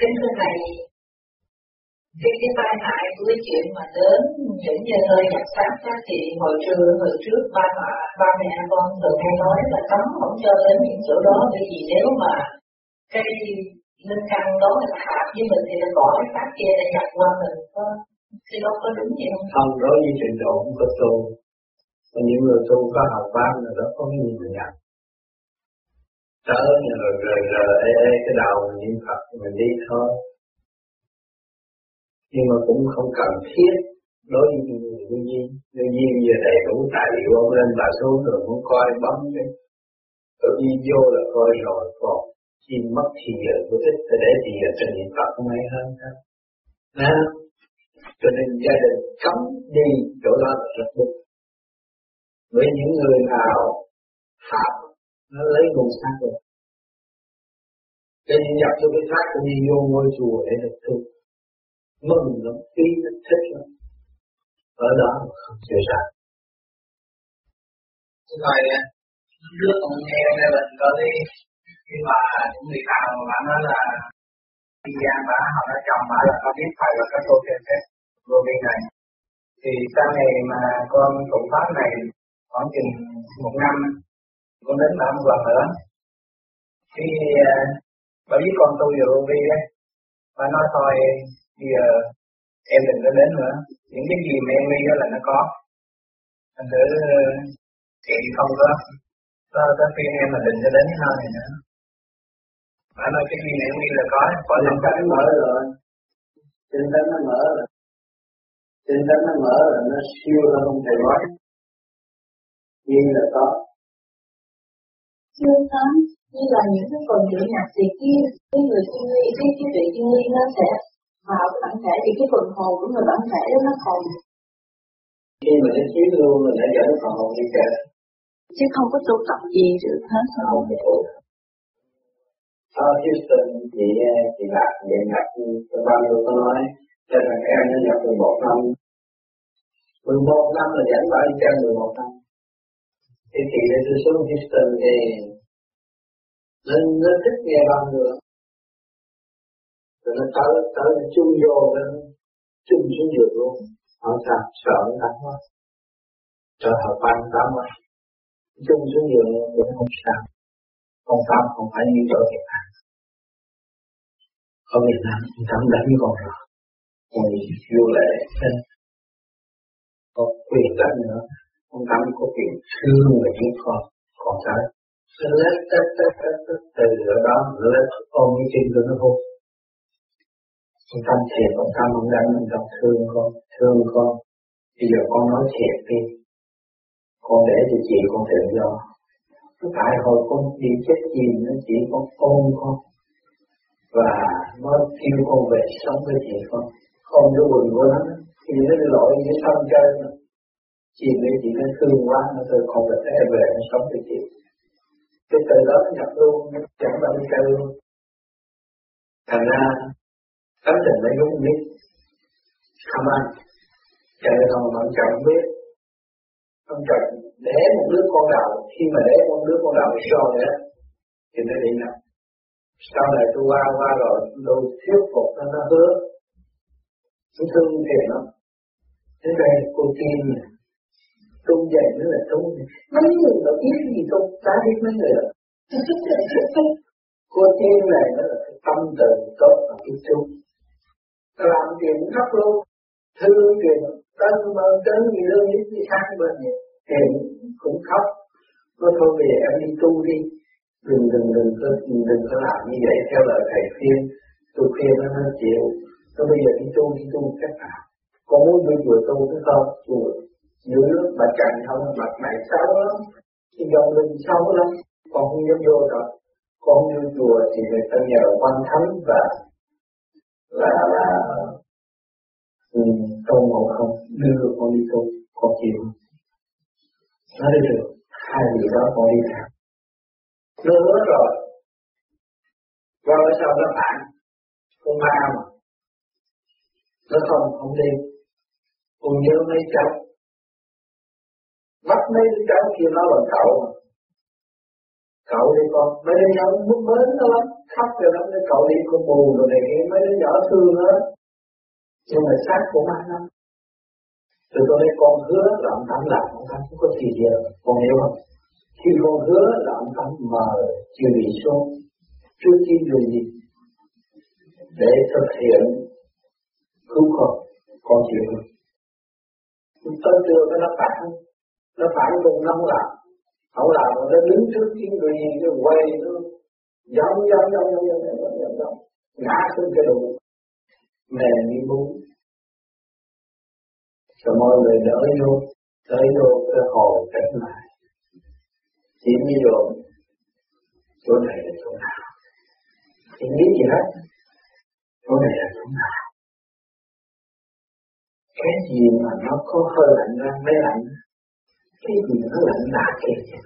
kính thưa thầy cái cái tai hại của cái chuyện mà đến những như hơi nhặt xác các thì hồi trưa hồi trước ba mẹ ba mẹ con thường hay nói là cấm không cho đến những chỗ đó bởi vì nếu mà cái linh căn đó là hạt với mình thì mình bỏ cái xác kia để nhập qua mình có thì đó có đúng vậy không? Không, đó như trình độ không có tu. Còn những người tu có học văn là đó có nhiều người nhập. Tới rồi rồi rồi ê ê cái đầu mình niệm Phật mình đi thôi. Nhưng mà cũng không cần thiết đối với những người vô duyên. Vô duyên giờ đầy đủ tài liệu ông lên bà xuống rồi muốn coi bấm đi Tự đi vô là coi rồi còn khi mất thì giờ của thích để thì giờ trình niệm Phật không hay hơn sao? Nè, cho nên gia đình cấm đi chỗ đó là rất đúng với những người nào phạm nó lấy nguồn sát rồi. Cho nên nhập cho cái xác cũng đi vô ngôi chùa để được tu mừng lắm tí nó thích lắm. Ở đó không chịu ra. Thầy, trước ông nghe mẹ mình có đi khi mà những người nào mà bạn nói là đi ra bà họ đã chồng bà là có biết thầy và có tu trên phép. Vô vi này thì sau này mà con cũng pháp này khoảng chừng một năm con đến làm một lần nữa khi uh, bà biết con tu về vô vi đấy bà nói thôi bây giờ à, em đừng có đến nữa. Những cái gì mà em đi đó là nó có. Anh thử à, chị không có đó có khuyên em mà đừng có đến cái nơi này nữa. Bà nói cái gì mà em đi là có có lòng cánh mở rồi. Chân tấn nó mở rồi. Tinh tấn nó mở là nó siêu ra không thể nói. Nhưng là có siêu tấn như là những cái phần điện nhạc thì kia cái người thiên ly cái cái vị thiên ly nó sẽ vào cái bản thể thì cái phần hồn của người bản thể đó nó còn. Khi mà nó chiếu luôn rồi nó dẫn phần hồn đi kệ chứ không có tu tập gì được hết. Không ở Houston chị chị lạc điện nhạc bao nhiêu có nói cho thằng em nó nhập 11 năm. 11 năm là dẫn bảo đi chơi 11 năm. Thì chị này tôi xuống Houston thì nên nó thích nghe bằng được rồi nó tới tới nó chung vô, nó chung xuống được luôn. Họ sao sợ nó đánh quá. Cho họ quan tâm quá. Chung xuống giường cũng không sao. Con tâm không phải như chỗ Việt Nam ở Việt Nam con tâm đánh với con rồi. Còn vô lệ có quyền đánh nữa. Ông tâm có quyền thương về những con còn cái lết tết tết tết tết từ ở đó nó lết ôm cái chân của nó hút con tâm thiệt ông tâm ông đánh mình gặp thương con thương con bây giờ con nói thiệt đi con để cho chị con tự do tại hồi con đi chết gì nó chỉ con ôm con và nó kêu con về sống với chị con không có buồn của nó thì nó lỗi cái sân chơi mà chị với chị nó thương quá nó thôi không được em về nó sống với chị cái từ đó nó nhập luôn nó chẳng bao nhiêu cây luôn. Thành ra, tấm tình mới đúng biết không ăn cho nên ông ông chồng biết. Ông chồng để một đứa con đầu. Khi mà để một đứa con đầu rồi đó. Thì nó đi nào sau này tôi qua qua rồi, tôi thuyết phục nó nó hứa. Tôi thương thiệt lắm thế đây cô tin này tu về nữa là tu mấy người mà biết gì tu ta biết mấy người đó cô tiên này nó là cái tâm từ tốt và cái tu làm chuyện rất luôn. Thương chuyện, tân mơ tới gì đâu những cái khác bên này. Thì cũng khóc. Nó thôi bây giờ em đi tu đi. Đừng đừng đừng có đừng có làm như vậy. Theo lời thầy khuyên, tôi khuyên nó nó chịu nó bây giờ đi tu đi tu cách nào. Con muốn đi vừa tu cái không vừa nhiều nước mà trần không mặt mày xấu lắm thì dòng linh xấu lắm con không dám vô đâu con vô chùa thì người ta nhờ quan thánh và là là ừ, tôn ngộ không đưa con đi tu con chịu. Nó đi được hai vị đó con đi theo nó hứa rồi. Qua bữa sau nó phản. Con ma mà. Nó không không đi. Con nhớ mấy cháu mắt mấy đứa cháu kia nó bằng cậu mà. Cậu đi con. Mấy đứa nhỏ muốn mến nó lắm. Khóc rồi lắm. Cái cậu đi con bù rồi này kia. Mấy đứa nhỏ thương nó nhưng mà sát của má lắm từ tôi đây con hứa là ông Thắng làm ông Thắng không có gì giờ con hiểu không? Khi con hứa là ông Thắng mờ chưa bị xuống, trước khi điều gì để thực hiện cứu con con chịu không Tôi đưa cái nó phản nó phản cùng nó không làm. Không làm, nó đứng trước chính người nó quay, nó giống giống giống giống giống giống giống giống ngã xuống cái đụng mềm như bún. Rồi mọi người đỡ vô đỡ vô cái hồ cách mạng chỉ như rồi chỗ này là chỗ nào? Thì nghĩ gì hết. Chỗ này là chỗ nào? Cái gì mà nó có hơi lạnh ra mới lạnh? Cái gì nó lạnh lạ kìa gì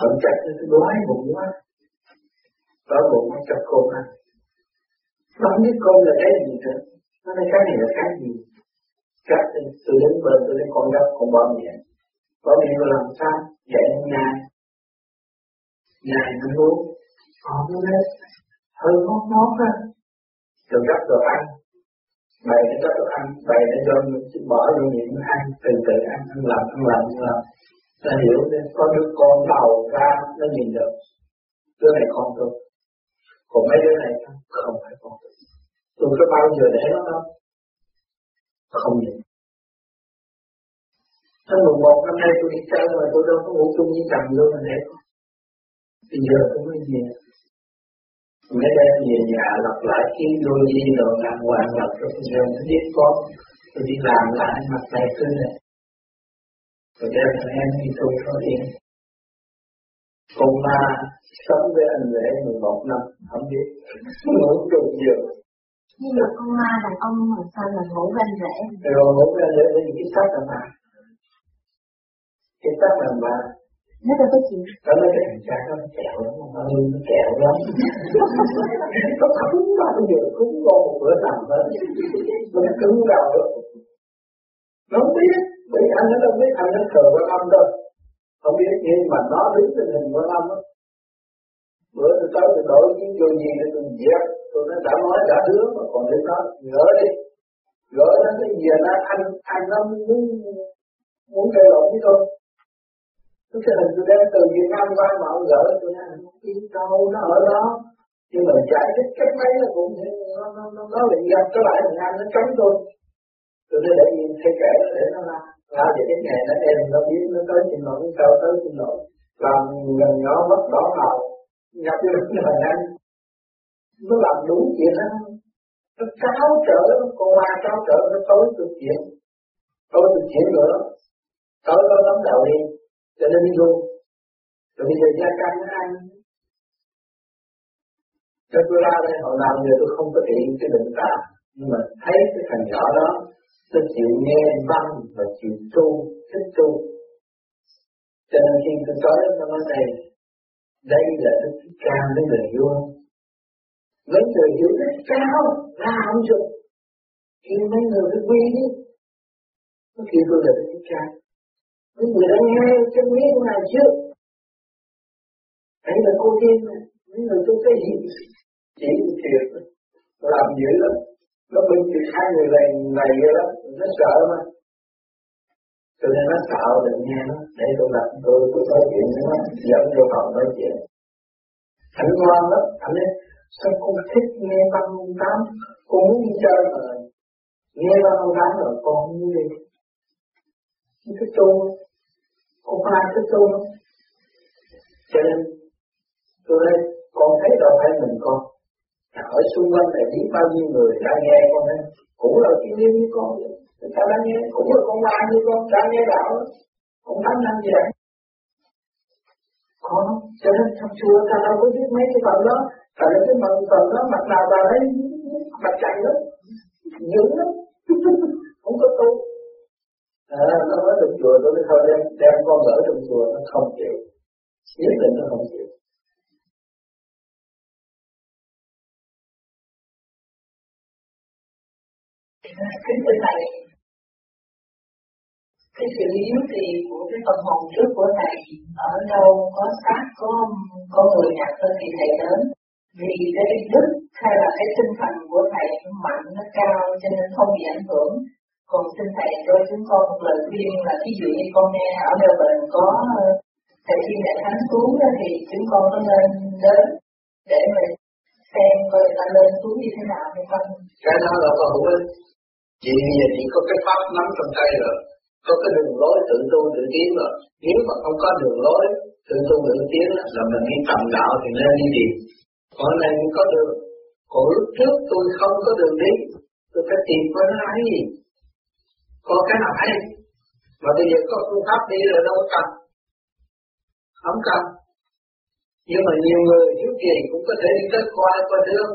Hận chặt nó đói bụng quá. Đói bụng nó chặt cơm ăn Nó không biết cơm là cái gì nữa. Nó nói cái này là cái gì? Chắc tôi đến bên, tôi đến con đất con bỏ miệng Bỏ miệng rồi làm sao? Dạy nó nhai. Nhai nó nuốt. Còn nó hết. Hơi ngót ngót á. Rồi gấp rồi ăn. Bày để cho tôi ăn Bày để cho bỏ vô miệng ăn Từ từ ăn, ăn làm, ăn làm, ăn làm. Ta hiểu nên có đứa con đầu ra nó nhìn được. Đứa này con tôi. Còn mấy đứa này không phải con tôi. Tôi có bao giờ để nó đâu? Không nhìn. Tháng 11 năm nay tôi đi chơi mà tôi đâu có ngủ chung với chồng luôn mà để Bây giờ tôi mới về. Mấy đêm về nhà lặp lại kiến đôi đi rồi làm hoàng lập rồi giờ mới biết con Tôi đi làm lại mặt này cứ này rồi đem thằng em đi tu có yên. Con ma sống với anh rể 11 năm không biết. Ngủ chung giường nhưng mà con ma đàn ông mà sao là ngủ với anh rể rồi ngủ với anh rể là cái xác là ma. Cái xác là ma nó đâu có chịu. Có mấy cái thằng cha nó kẹo lắm nó hư nó kẹo lắm. Nó cứng bao giờ cứng con một bữa nằm hết nó cứng đầu nó không biết. Bởi anh nó đâu biết anh nó thờ quan âm đâu. Không biết nhưng mà nó đứng trên hình quan âm á. Bữa tôi tới tôi đổi cái vô gì để tôi dẹp. Tôi nó đã nói đã hứa mà còn đến nó gỡ đi. Gỡ nó cái gì nó anh anh nó muốn muốn gây lộn với tôi cái hình tôi đem từ Việt Nam qua mà ông gỡ tôi nói không biết đâu nó ở đó. Nhưng mà giải thích cách mấy nó cũng nó nó nó, nó lại gặp cái lại thằng nam nó chống tôi tôi nói để nhìn thay kể để nó làm ra thì cái ngày nó em nó biết nó tới xin nó sao tới trình lỗi làm gần nhỏ mất đỏ màu nhập vô cái là nhanh nó làm đúng chuyện đó. Nó cáo trở con ma cáo trở nó tối từ chuyện. Tối từ chuyện nữa. Tối nó lắm đầu đi cho nên đi luôn rồi bây giờ gia căn nó ăn cho tôi ra đây hồi nào giờ tôi không có hiện cái định tà nhưng mà thấy cái thằng nhỏ đó, nó chịu nghe văn và chịu tu, thích tu. Cho nên khi tôi nói nó nói này đây là đức thích cao với người vua. Mấy người hiểu rất cao là không được kêu mấy người phải quy đi, nó kêu tôi là thích cao những người đã nghe cái miếng này trước. Chưa là cô tiên này. Những người tôi cái gì chỉ thiệt làm dữ lắm. Nó bên thì hai người này này vậy đó. Nó sợ mà. Cho nên nó sợ đừng nghe nó. Để tôi đặt tôi tôi nói chuyện với nó. Dẫn vô phòng nói chuyện. Anh ngoan lắm. Anh ấy, sao con thích nghe ba ông tám con muốn đi chơi mà. Nghe ba ông tám rồi con muốn đi không thích tu không ai thích tu cho nên, tôi đây con thấy đâu phải mình con. Ở xung quanh này biết bao nhiêu người đã nghe con ấy cũng là thiên nhiên như con người ta đã nghe cũng là con ma như con đã nghe đạo cũng thánh năng vậy. Có cho nên trong chùa ta đâu có biết mấy cái phần đó. Tại là cái phần phần đó mặt nào ta thấy mặt chạy lắm dữ lắm không có tu à, nó nói trong chùa tôi mới thôi đem đem con gỡ trong chùa nó không chịu. Nhất định nó không chịu. Kính thưa thầy. Cái sự yếu thì của cái phần hồn trước của thầy ở đâu có xác có có người nhặt thân thì thầy đến. Vì cái đức hay là cái tinh thần của thầy mạnh nó cao cho nên không bị ảnh hưởng còn xin thầy cho chúng con một lời khuyên là ví dụ như con nghe ở Melbourne có ờ, thầy thiên đại thánh xuống thì chúng con có nên đến để mà xem coi người ta lên xuống như thế nào hay không? Cái đó là có hữu ích chị giờ chị có cái pháp nắm trong tay rồi. Có cái đường lối tự tu tự tiến rồi. Nếu mà không có đường lối tự tu tự tiến là mình đi tầm đạo thì nên đi tìm. Còn này mình có đường. Còn lúc trước tôi không có đường đi, tôi phải tìm có nó hay. gì có cái nào hay? Mà bây giờ có phương pháp đi rồi đâu cần. Không cần. Nhưng mà nhiều người thiếu kỳ cũng có thể đi tới qua qua đường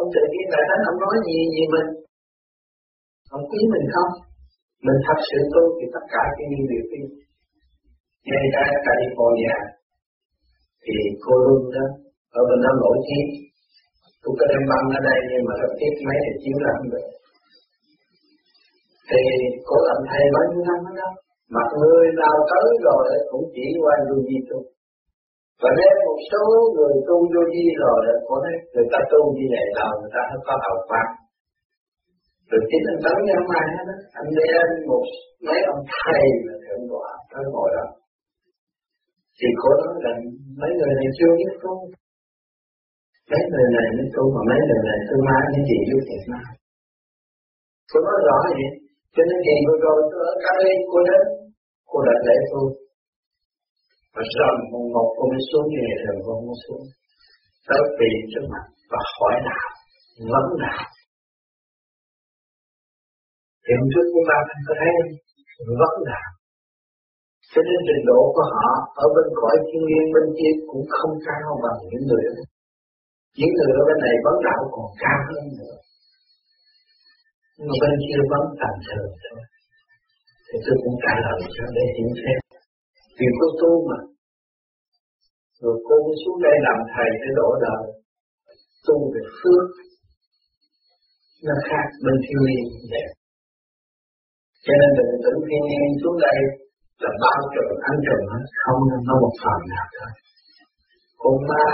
ông tự nhiên đại thánh ông nói gì gì mình? Ông quý mình không? Mình thật sự tu thì tất cả cái những điều đi ngay cả California thì cô luôn đó. Ở bên đó nổi tiếng. Cũng có đem băng ở đây nhưng mà rất tiếc mấy thì chiếu làm được thì cô làm thầy bao nhiêu năm đó, mà người nào tới rồi cũng chỉ qua vô vi tu. Và nếu một số người tu vô vi rồi có nói, người ta tu như vậy nào người ta không có hậu quả rồi chính anh tấn với ông ai hết anh đem một mấy ông thầy là thượng tọa tới ngồi đó. Thì cô nói rằng mấy người này chưa biết tu. Mấy người này mới tu, mà mấy người này tu má những gì vô thiệt ma. Tôi nói rõ vậy cho nên ngày vừa rồi tôi ở Cali cô đến, cô đã lễ tôi và sau một một cô mới xuống như ngày thường cô không xuống tới vị trước mặt và hỏi đạo, vấn đạo thì hôm trước chúng ta không có thấy vấn đạo cho nên trình độ của họ ở bên cõi thiên nhiên bên kia cũng không cao bằng những người đó. Những người ở bên này vấn đạo còn cao hơn nữa. Nhưng mà bên kia vẫn tạm thường thôi. Thì tôi cũng trả lời cho để hiểu thêm. Vì cô tu mà. Rồi cô mới xuống đây làm thầy để đổ đời. Tu về phước. Nó khác bên thiên nhiên đẹp Cho nên đừng tưởng thiên nhiên xuống đây là bao trùm ăn trùm hết không, nó một phần nào thôi con ma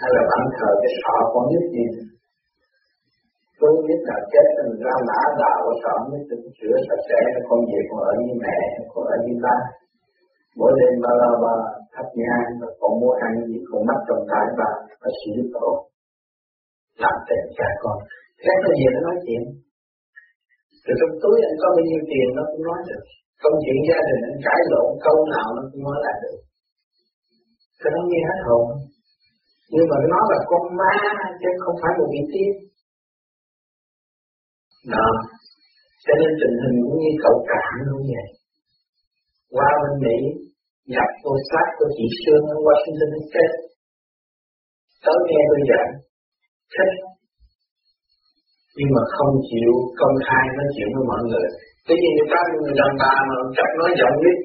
hay là bạn thờ cái sọ con nhất gì tôi biết là chết mình ra mã đạo ở sọ mới tự sửa sạch sẽ, con về con ở với mẹ con ở với ba mỗi đêm ba la ba thắp nhang và con mua ăn gì con mắt trong tay ba và xử tổ làm tiền cha con thế cái gì nó nói chuyện rồi trong túi anh có bao nhiêu tiền nó cũng nói được Công chuyện gia đình, anh cãi lộn, câu nào nó cũng nói lại được. Cái nó nghe hết hồn. Nhưng mà nó là con ma, chứ không phải một vị tiên. Đó. Cho nên tình hình cũng như cậu cảm luôn vậy. Qua bên Mỹ, nhập vô sát của chị Sương ở Washington chết, Tới nghe tôi giảng, thích. Nhưng mà không chịu công khai nói chuyện với mọi người Tự nhiên người ta người đàn bà mà chắc nói giọng nhất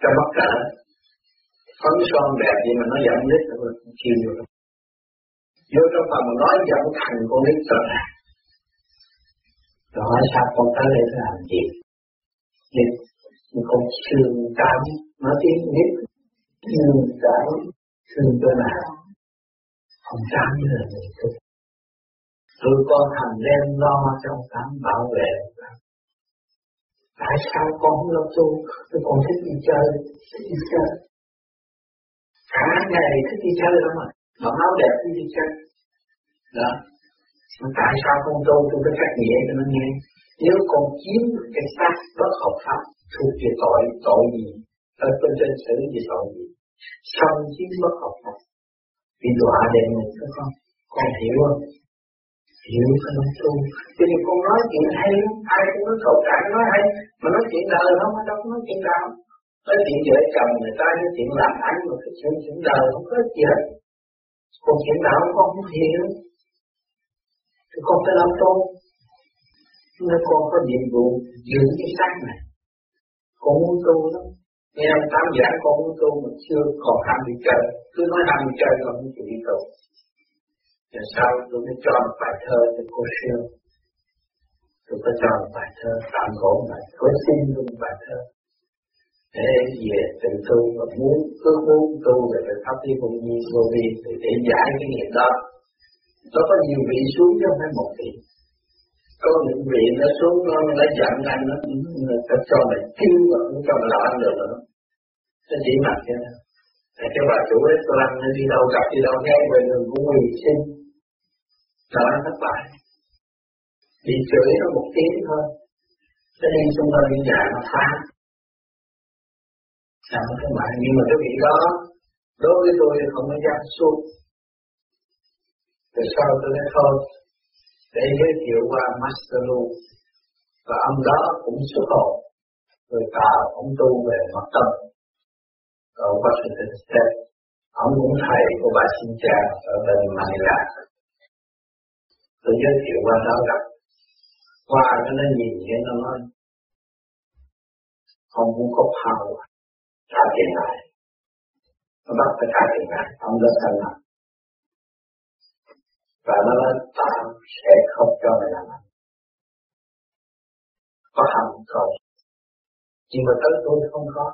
cho mất cả phấn son đẹp gì mà nói giọng nhất rồi chịu được vô trong phòng nói giọng thành con nít rồi rồi hỏi sao con tới đây làm gì nhưng con thương cảm nói tiếng nhất thương cảm thương tôi nào không cảm như là người tu tôi con thành đem lo trong cảm bảo vệ Tại sao con không lo tu? Tôi còn thích đi chơi, thích đi chơi. Cả ngày thích đi chơi lắm à? mà. Mặc áo đẹp đi đi chơi. Đó. Tại sao con tu tôi phải cắt nghĩa cho nó nghe? Nếu con chiếm cái xác bất hợp pháp thuộc về tội, tội gì? Ở bên trên xử về tội gì? Xong chiếm bất hợp pháp. Vì đọa đề mình phải không? Con hiểu không? hiểu không nói tu cho nên con nói chuyện hay ai cũng nói cậu cả nói hay mà nói chuyện đời không mà đâu có nói chuyện đạo nói chuyện vợ chồng người ta nói chuyện làm ăn mà cái chuyện chuyện đời không có gì hết còn chuyện đạo con không hiểu con phải làm tu nên con có nhiệm vụ giữ cái xác này. Con muốn tu lắm. Nghe ông tám giảng con muốn tu mà chưa còn ham đi chơi cứ nói ham đi chơi còn không chịu đi tu. Rồi sau tôi mới cho một bài thơ cho cô siêu. Tôi có cho một bài thơ, tạm gỗ mà Có xin luôn một bài thơ. Để về tự tu và muốn, cứ muốn tu về phải pháp lý vô vi vô vi thì để giải cái nghiệp đó nó có nhiều vị xuống chứ không phải một vị. Có những vị nó xuống, nó nó giận anh nó nó cho mày kêu mà cũng cho mày làm ăn được nữa nó chỉ mặt cho nó thì cái bà chủ ấy tôi nó đi đâu, gặp đi đâu nghe về đường cũng quỳ xin rồi nó thất bại bị chửi nó một tiếng thôi. Nó nên xung quanh những nhà nó phá. Làm cái mạng nhưng mà cái vị đó, đối với tôi không có dám xuống từ sau tôi nói thôi để giới thiệu qua Master Lu. Và ông đó cũng xuất hồn người tạo ông tu về mặt tâm. Ở Washington State. Ông cũng thầy của bà Xin Cha ở bên Manila tôi giới thiệu qua đó gặp. Qua cái nó nhìn thấy nó nói ông muốn có power trả tiền lại. Nó bắt phải trả tiền lại. Ông rất thành lập và nó nói tao sẽ không cho mày làm ăn. Có hầm cầu nhưng mà tới tôi không có.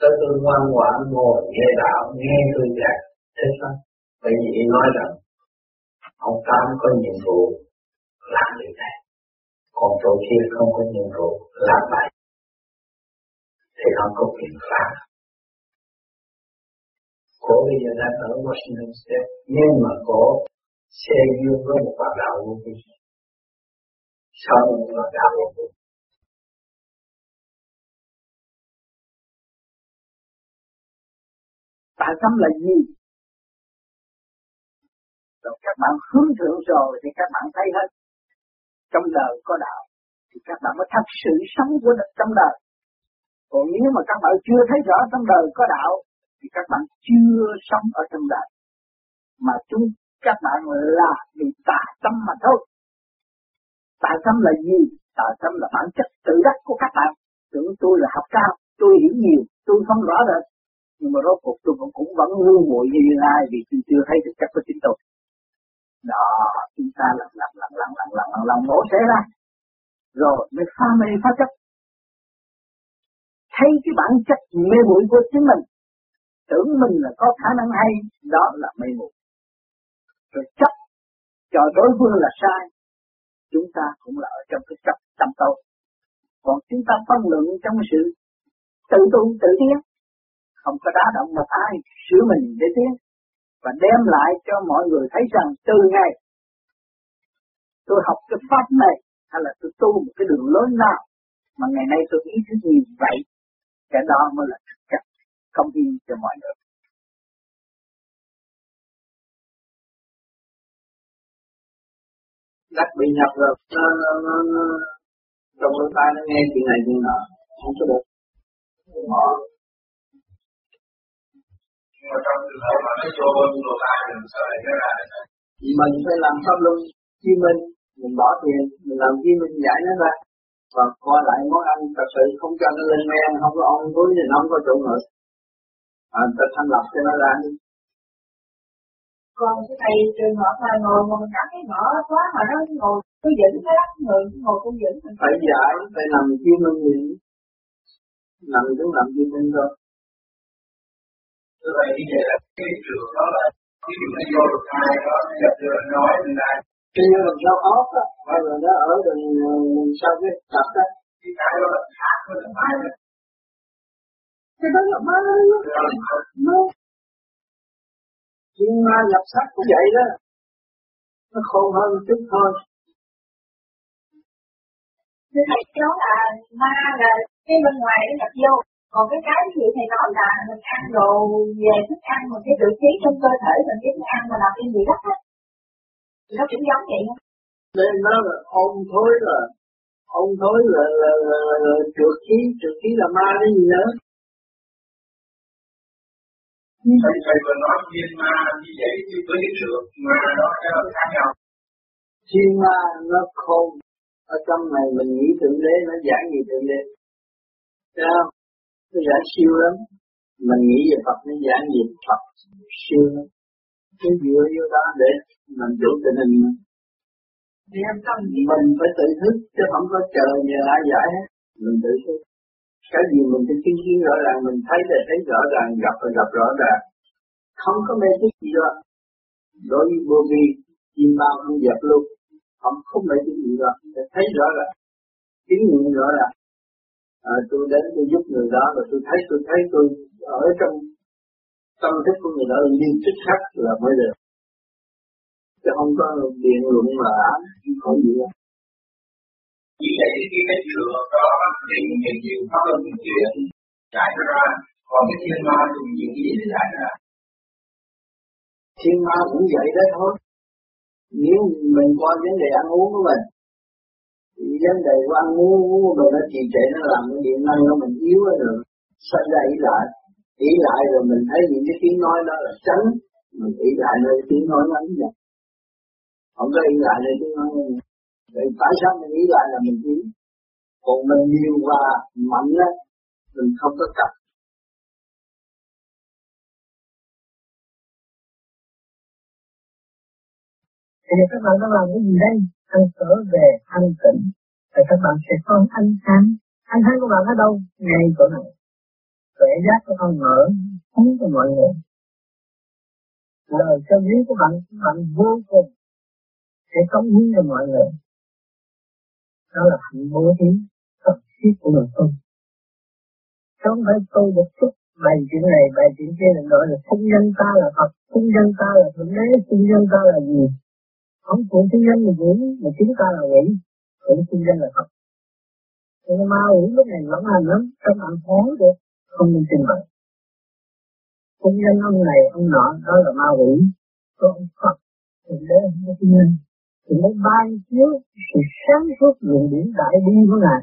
Tới tôi ngoan ngoãn ngồi nghe đạo, nghe tôi giảng, thế sao bởi vì nói rằng, ông Tám có nhiệm vụ làm điều này, còn chỗ kia không có nhiệm vụ làm vậy. Thì không có quyền phá. Cổ bây giờ đang ở Washington State, nhưng mà cổ xe dương với một bạn đạo vô vi sau một bạn đạo vô vi tại tâm là gì? Rồi các bạn hướng thượng rồi thì các bạn thấy hết. Trong đời có đạo, thì các bạn mới thật sự sống của trong đời. Còn nếu mà các bạn chưa thấy rõ trong đời có đạo, thì các bạn chưa sống ở trong đời. Mà chúng các bạn là bị tà tâm mà thôi. Tà tâm là gì? Tà tâm là bản chất tự đắc của các bạn. Tưởng tôi là học cao tôi hiểu nhiều tôi không rõ rệt. Nhưng mà rốt cuộc tôi cũng, cũng vẫn ngu muội như ai vì tôi chưa thấy được chất của chính tôi. Đó chúng ta lần lần lần lần lần lần lần lần mổ xẻ ra. Rồi mới pha mê phá chấp. Thấy cái bản chất mê muội của chính mình. Tưởng mình là có khả năng hay đó là mê muội rồi chấp cho đối phương là sai, chúng ta cũng là ở trong cái chấp tâm tối. Còn chúng ta phân luận trong sự tự tu, tự tiến, không có đá động một ai, sửa mình để tiến, và đem lại cho mọi người thấy rằng từ ngày tôi học cái pháp này, hay là tôi tu một cái đường lối nào, mà ngày nay tôi ý thức như vậy, cái đó mới là thực chất công hiến cho mọi người. Đất bị nhập rồi nó, nó, nó, nó trong lỗ tai nó nghe chuyện này chuyện nọ không có được. Họ nhưng mà trong trường hợp mà nó vô bên lỗ tai mình sợ cái là mình phải làm pháp luân chi minh mình bỏ tiền mình làm chi minh giải nó ra. Và coi lại món ăn thật sự không cho nó lên men không có ong túi thì nó không có chỗ ngồi. À, ta thanh lập cho nó ra đi còn cái thầy trường hợp mà ngồi mà mình cảm thấy mở quá mà nó ngồi cứ dẫn cái lắc người ngồi cũng dẫn phải giải phải nằm chuyên minh gì nằm cũng nằm chuyên minh thôi. Như vậy vậy là cái trường đó là cái điều nó vô được ai đó gặp được nói mình lại khi như mình sao ốp á bao giờ nó ở đường mình sau cái tập đó. Cái cái đó là khác với là mai cái đó là mai nó Chuyên ma nhập sắc cũng vậy đó. Nó khôn hơn một chút thôi. Thưa thầy, cái đó là ma là cái bên ngoài nó nhập vô. Còn cái cái gì thầy nói là mình ăn đồ về thức ăn mà cái tự khí trong cơ thể mình cái ăn mà làm cái gì đó á. Nó cũng giống vậy không? Nên nó là ôn thối là ôn thối là, là, là, là, là trượt khí, trượt khí là ma cái gì nữa. Thầy thầy vừa nói thiên ma như vậy chứ với cái trượt ma đó cái là khác nhau. Thiên ma nó khôn ở trong này mình nghĩ thượng đế nó giải gì thượng đế. Thấy không? Nó giải siêu lắm. Mình nghĩ về Phật nó giải gì Phật siêu lắm. Cái dựa vô đó để mình chủ tình hình mình. Mình phải tự thức chứ không có chờ nhờ ai giải hết. Mình tự thức cái gì mình phải chứng kiến rõ ràng mình thấy là thấy rõ ràng gặp là gặp rõ ràng. Không có mê tín gì đó đối với vô vi chim bao cũng dẹp luôn. Không không mê tín gì đó để thấy rõ ràng. Chứng nghiệm rõ ràng. À, tôi đến tôi giúp người đó và tôi thấy tôi thấy tôi ở trong tâm thức của người đó liên tích khắc là mới được. Chứ không có biện luận mà không gì đó chỉ là cái cái cái chữa đó thì nhiều nhiều pháp luân những chuyện giải ra còn cái thiên ma thì những cái gì để giải ra thiên ma cũng vậy đó thôi. Nếu mình coi vấn đề ăn uống của mình, thì vấn đề của ăn uống của mình nó trì trệ, nó làm cái điện năng của mình yếu rồi, sanh ra ý lại. Ý lại rồi mình thấy những cái tiếng nói đó là tránh mình ý lại nơi tiếng nói nó ấy vậy không có ý lại nơi tiếng nói nó vậy tại sao mình nghĩ lại là mình yếu Còn mình nhiều và mạnh á, mình không có cặp. Thì các bạn đang làm cái gì đây? Anh trở về thanh tịnh. Thì các bạn sẽ có ánh sáng. Ánh sáng của bạn ở đâu? Ngay chỗ này. Tuệ giác của con mở, phóng cho mọi người. Lời cho biết của bạn, bạn vô cùng sẽ cống hiến cho mọi người đó là hạnh bố thí thật thiết của người tu. Không phải tu một chút bày chuyện này bày chuyện kia là gọi là thân nhân ta là Phật thân nhân ta là thượng đế thân nhân ta là gì? Không phụ thân nhân là quỷ mà chúng ta là quỷ cũng thân nhân là Phật. Thì ma quỷ lúc này vẫn hành lắm các bạn khó được, không nên tin vậy thân nhân ông này, ông nọ, đó là ma quỷ còn Phật, thượng đế, không có thân nhân thì mới ban chiếu sự sáng suốt luận điển đại bi của ngài.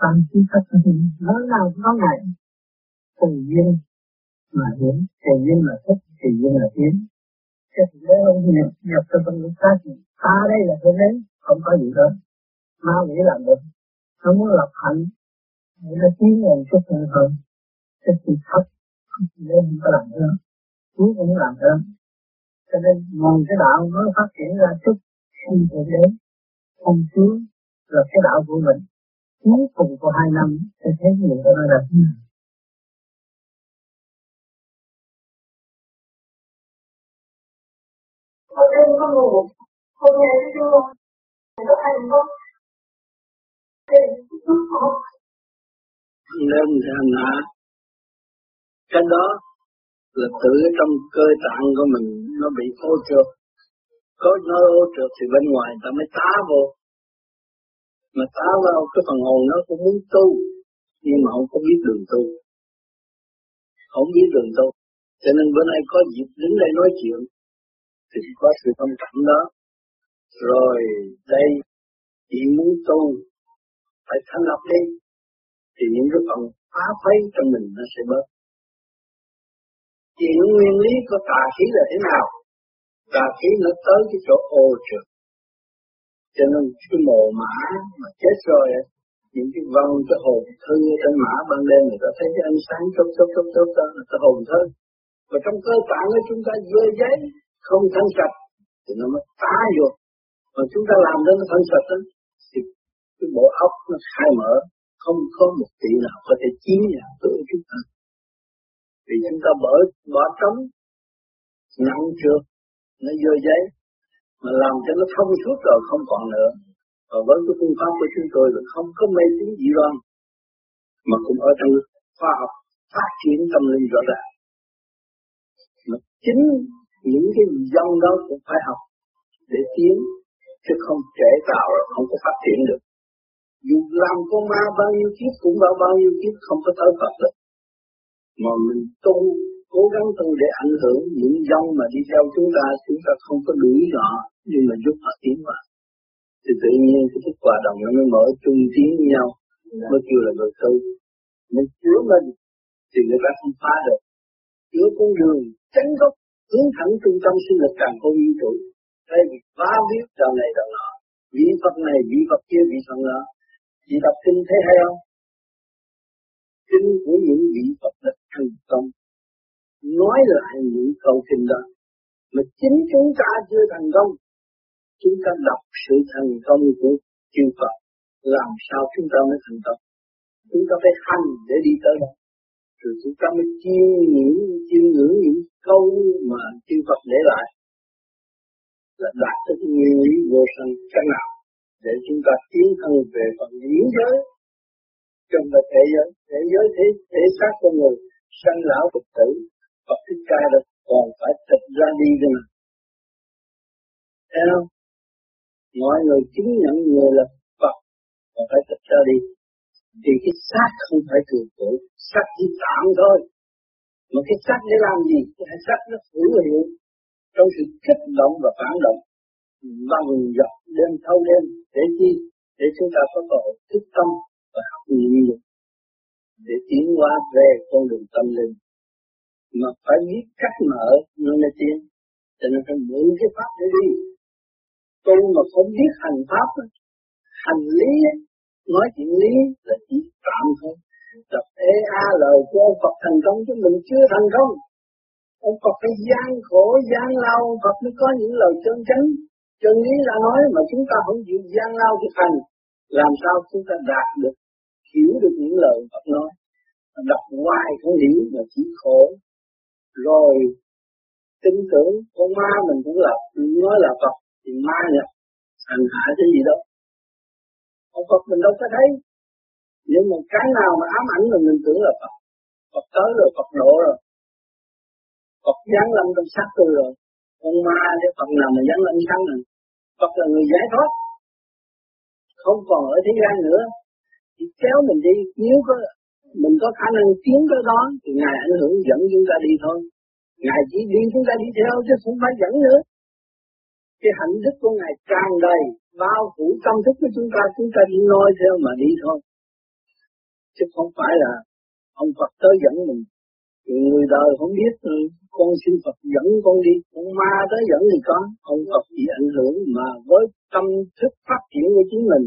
Ban chiếu tất cả nó nào cũng có ngài từ duyên mà hiến từ duyên là thích từ duyên là tiến. Cái thứ đấy không nhập nhập cho phần người khác thì ta đây là thế đấy không có gì đó. Ma nghĩ làm được nó muốn lập hạnh, để nó tiến lên chút hơn hơn cái sự thấp nên không có làm nữa chú cũng làm được. Cho nên mong cái đạo nó phát triển ra chút khi về đến không chúa là cái đạo của mình. Cuối cùng của hai năm sẽ thấy cái đó là thế nào? Hôm nay có ngủ, hôm nay chưa, có ăn không? Lên ra ngã. Cái đó là tự trong cơ tạng của mình nó bị ô trượt có nó ô trượt thì bên ngoài ta mới tá vô. Mà tá vào cái phần hồn nó cũng muốn tu, nhưng mà không có biết đường tu. Không biết đường tu. Cho nên bữa nay có dịp đứng đây nói chuyện, thì có sự thông cảm đó. Rồi đây chị muốn tu, phải thanh lập đi, thì những cái phần phá phấy trong mình nó sẽ bớt. Chuyện nguyên lý của tà khí là thế nào? Và khi nó tới cái chỗ ô trượt, cho nên cái mồ mã mà chết rồi những cái vong, cái hồn thư trên mã ban đêm người ta thấy cái ánh sáng trong trong trong trong trong là cái hồn thư. Và trong cơ tạng của chúng ta dơ giấy, không thanh sạch, thì nó mới phá vô. Mà chúng ta làm cho nó thanh sạch đó thì cái bộ óc nó khai mở, không có một tỷ nào có thể chiếm nhà của chúng ta. Vì chúng ta bỏ bỏ trống, nặng trượt nó vô giấy, mà làm cho nó thông suốt rồi không còn nữa. Và với cái phương pháp của chúng tôi là không có mê tín dị đoan, mà cũng ở trong khoa học phát triển tâm linh rõ ràng. Mà chính những cái dân đó cũng phải học để tiến, chứ không trẻ tạo không có phát triển được. Dù làm con ma bao nhiêu kiếp cũng bao bao nhiêu kiếp không có tới Phật được. Mà mình tu cố gắng tu để ảnh hưởng những dòng mà đi theo chúng ta chúng ta không có đuổi họ nhưng mà giúp họ tiến vào thì tự nhiên cái thức hòa đồng nó mới mở chung tiến với nhau, mới kêu là người tu mình chứa mình thì người ta không phá được. Chứa con đường tránh gốc, hướng thẳng trung tâm sinh lực càng không vũ trụ Đây bị phá biết đầu này đầu nọ, vị Phật này, vị Phật kia, vị Phật nọ. Chị đọc kinh thấy hay không? Kinh của những vị Phật đã thành công nói lại những câu kinh đó. Mà chính chúng ta chưa thành công, chúng ta đọc sự thành công của chư Phật, làm sao chúng ta mới thành công? Chúng ta phải hành để đi tới đó. Rồi chúng ta mới chiêm những chiêm ngưỡng những câu mà chư Phật để lại. Là đạt tới nguyên lý vô sanh cách nào để chúng ta tiến thân về phần lý giới trong là thế giới. Thế giới, thế thể xác con người, sanh lão phục tử. Phật thích ca được còn phải thực ra đi cơ mà thấy không? Mọi người chứng nhận người là Phật, còn phải thực ra đi. Thì cái xác không phải thường trụ xác chỉ tạm thôi. Mà cái xác để làm gì? Cái xác nó hữu hiệu trong sự kích động và phản động, bằng dọc đêm thâu đêm, để chi? Để chúng ta có cơ hội thức tâm và học nhiều, để tiến hóa về con đường tâm linh mà phải biết cách mở nó mới tiến cho nên phải mượn cái pháp để đi. Tu mà không biết hành pháp hành lý nói chuyện lý là chỉ tạm thôi. Tập e a lời của ông Phật thành công chứ mình chưa thành công. Ông Phật phải gian khổ, gian lao. Phật mới có những lời chân chánh. Chân lý đã nói mà chúng ta không chịu gian lao thực hành, làm sao chúng ta đạt được, hiểu được những lời Phật nói? Đọc hoài không hiểu mà chỉ khổ rồi, tin tưởng con ma mình cũng là nói là Phật, thì ma nhập, hành hạ cái gì đâu ông Phật mình đâu có thấy. Nhưng mà cái nào mà ám ảnh mình mình tưởng là Phật Phật tới rồi, Phật độ rồi, Phật giáng lâm trong xác tôi rồi, con ma cái Phật nào mà giáng lâm xác mình, Phật là người giải thoát. Không còn ở thế gian nữa. Thì kéo mình đi, nếu có mình có khả năng tiến tới đó thì ngài ảnh hưởng dẫn chúng ta đi thôi. Ngài chỉ đi chúng ta đi theo chứ không phải dẫn nữa. Cái hạnh đức của ngài tràn đầy bao phủ tâm thức của chúng ta chúng ta chỉ noi theo mà đi thôi. Chứ không phải là ông Phật tới dẫn mình. Người đời không biết ừ, con xin Phật dẫn con đi. Con ma tới dẫn thì có. Ông Phật chỉ ảnh hưởng mà với tâm thức phát triển của chính mình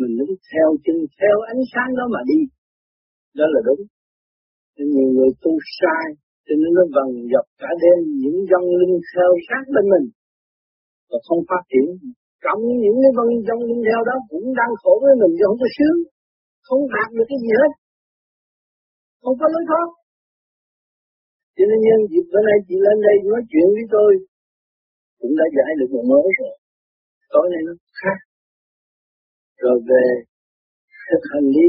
mình đứng theo chân, theo ánh sáng đó mà đi đó là đúng. Nên nhiều người tu sai cho nên nó vần dọc cả đêm những dân linh theo sát bên mình. Và không phát triển. Cộng những cái vân dân linh theo đó cũng đang khổ với mình, chứ không có sướng. Không đạt được cái gì hết. Không có lối thoát. Cho nên nhân dịp bữa nay chị lên đây nói chuyện với tôi, cũng đã giải được một mối rồi. Tối nay nó khác. Rồi về, thực hành đi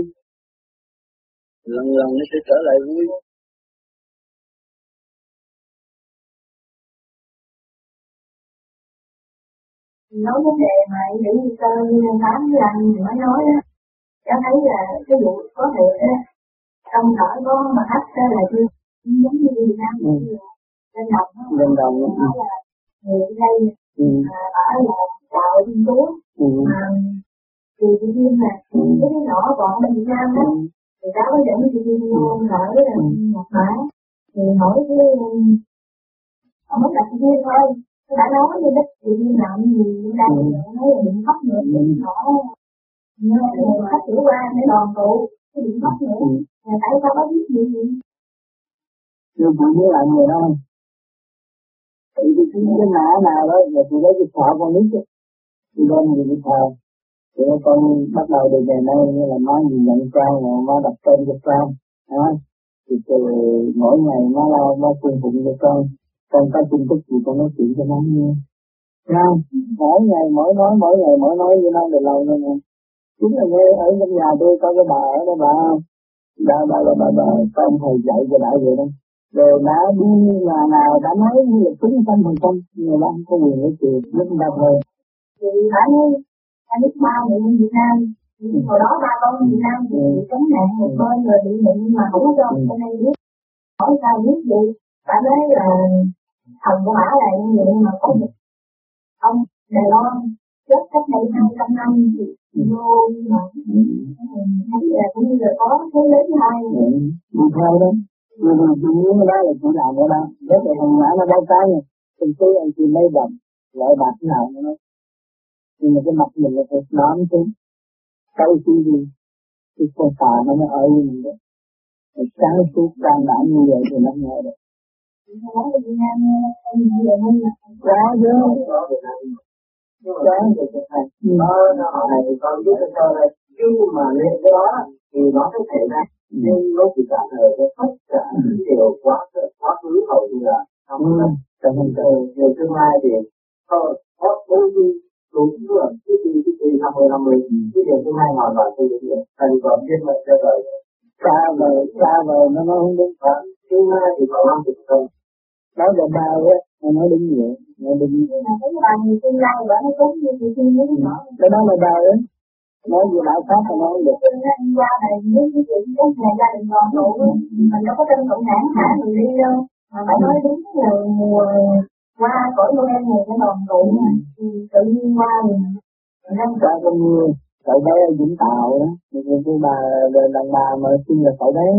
lần lần nó sẽ trở lại vui nói vấn đề mà cơ như anh tám anh mới nói đó cháu thấy là cái vụ có thể trong thở có mà hắt ra là chưa giống như Việt Nam ừ. lên đồng lên đồng nói là người đây ừ. à, bảo là chào Thiên Chúa ừ. mà thì chị Duyên là ừ. cái còn ở Việt Nam đó ừ. Thì cháu có dẫn chị Duyên vô ở Nhật Bản. Thì hỏi cái ông mới đặt Duyên thôi. Tôi đã nói với đất chị Duyên làm gì đây ừ. nói là điện khóc nữa điện nhỏ khách sửa qua để đoàn tụ cái điện khóc nữa. Là tại sao có biết gì gì nhưng chị muốn làm người đó thì cái cái nã nào đó là chị lấy cái thọ con nít chị đem gì cái thọ thì con bắt đầu từ ngày nay như là má nhìn nhận trang mà má đặt tên cho trang đó thì từ mỗi ngày má lao má cung phụng cho con con có tin tức gì con nói chuyện cho má nghe Thấy Mỗi ngày mỗi nói, mỗi ngày mỗi nói như nó được lâu nữa nè. Chính là nghe ở trong nhà tôi có cái bà ở đó bà không? Bà, bà, bà, bà, bà, con thầy dạy cho đã vậy đó rồi đã đi nhà nào đã nói như là chín trăm phần trăm người ta không có quyền nói chuyện lúc ta thôi thì anh anh biết ba người Việt Nam. Hồi đó ba con Việt Nam thì chống nạn một bên rồi bị bệnh mà không có cho bên đây biết. Hỏi sao biết gì bạn nói là thần của bả là như vậy mà có một ông Đài Loan chết cách đây hai trăm năm thì vô mà thấy là cũng như là có thế lớn hai đi theo đó. Vì vì chị muốn đó là chị làm cái đó nếu mà thằng nhỏ nó báo cái nha. Từng tí anh chị lấy đồng lại bạc nào nó nhưng mà cái mặt mình là phải nắm xuống sau khi gì cái con tà nó mới ở với mình được. Sáng suốt đang đảm như vậy thì nó nghe được. Có chứ. Có. Nó nó cái mà lên cái đó thì nó có thể ra nhưng nó chỉ trả lời cho tất cả những điều quá quá khứ hầu như là không ừ. trong tương lai thì thôi có đôi khi đúng rồi. Cái gì cái gì? Năm mươi năm mươi. Cái điều tương lai hoàn toàn không được thành còn thiên mệnh cho đời xa vời xa vời nó nói không đúng. Và tương lai thì còn năm chục không. Nói gần bao á nó nói đúng vậy. Nó đúng cái đó nói cái đó là bao á nói gì đạo pháp mà nói được. Qua này nếu cái chuyện các nhà gia đình còn đủ mình đâu có tin cộng sản thả mình đi đâu? Mà phải nói đúng là qua cõi Noel này cái đoàn tụ thì tự nhiên qua mình năm qua bao nhiêu cậu bé ở Vũng Tàu đó. Nhưng cái bà đàn bà mà xin là cậu bé.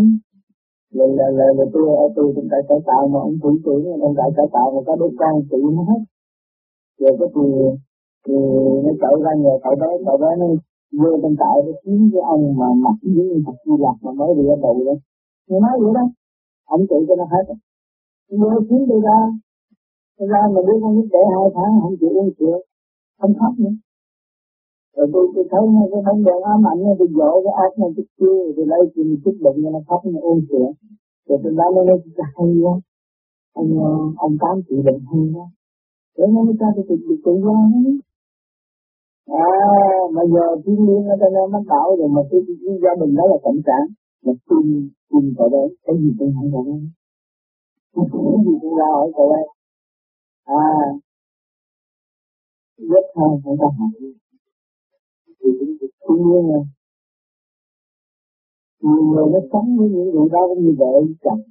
Là là là, là tôi ở tôi cũng tại cải tạo mà ông chủ trưởng ông tại cải tạo mà có đứa con tự nó hết. Rồi cái thì thì nó chạy ra nhờ cậu bé. Cậu bé nó vô trong trại nó kiếm cái ông mà mặc dưới mặt di lạc mà mới đi ở tù đó. Nó nói vậy đó. Ông tự cho nó hết vừa kiếm đi ra ra mà đứa con nít để hai tháng không chịu uống sữa không khóc nữa. Rồi tôi tôi thấy nó cái vấn đề ám ảnh nó tôi dỗ cái ác này chút chưa rồi lấy chuyện chút bệnh cho nó khóc nó uống sữa rồi tôi nói nó nói hay quá ông ờ, ông tám chị bệnh hay quá. Rồi nó mới cho tôi tự tự do à mà giờ thiên nhiên ở đây mắc bảo rồi mà cái, cái gia đình đó là cộng sản mà tin tin cậu đấy cái gì cũng không cậu đấy cái gì cũng ra hỏi cậu đấy à rất hay không có hại tuy như là nhiều người nó sống với những người đó cũng như vợ với chồng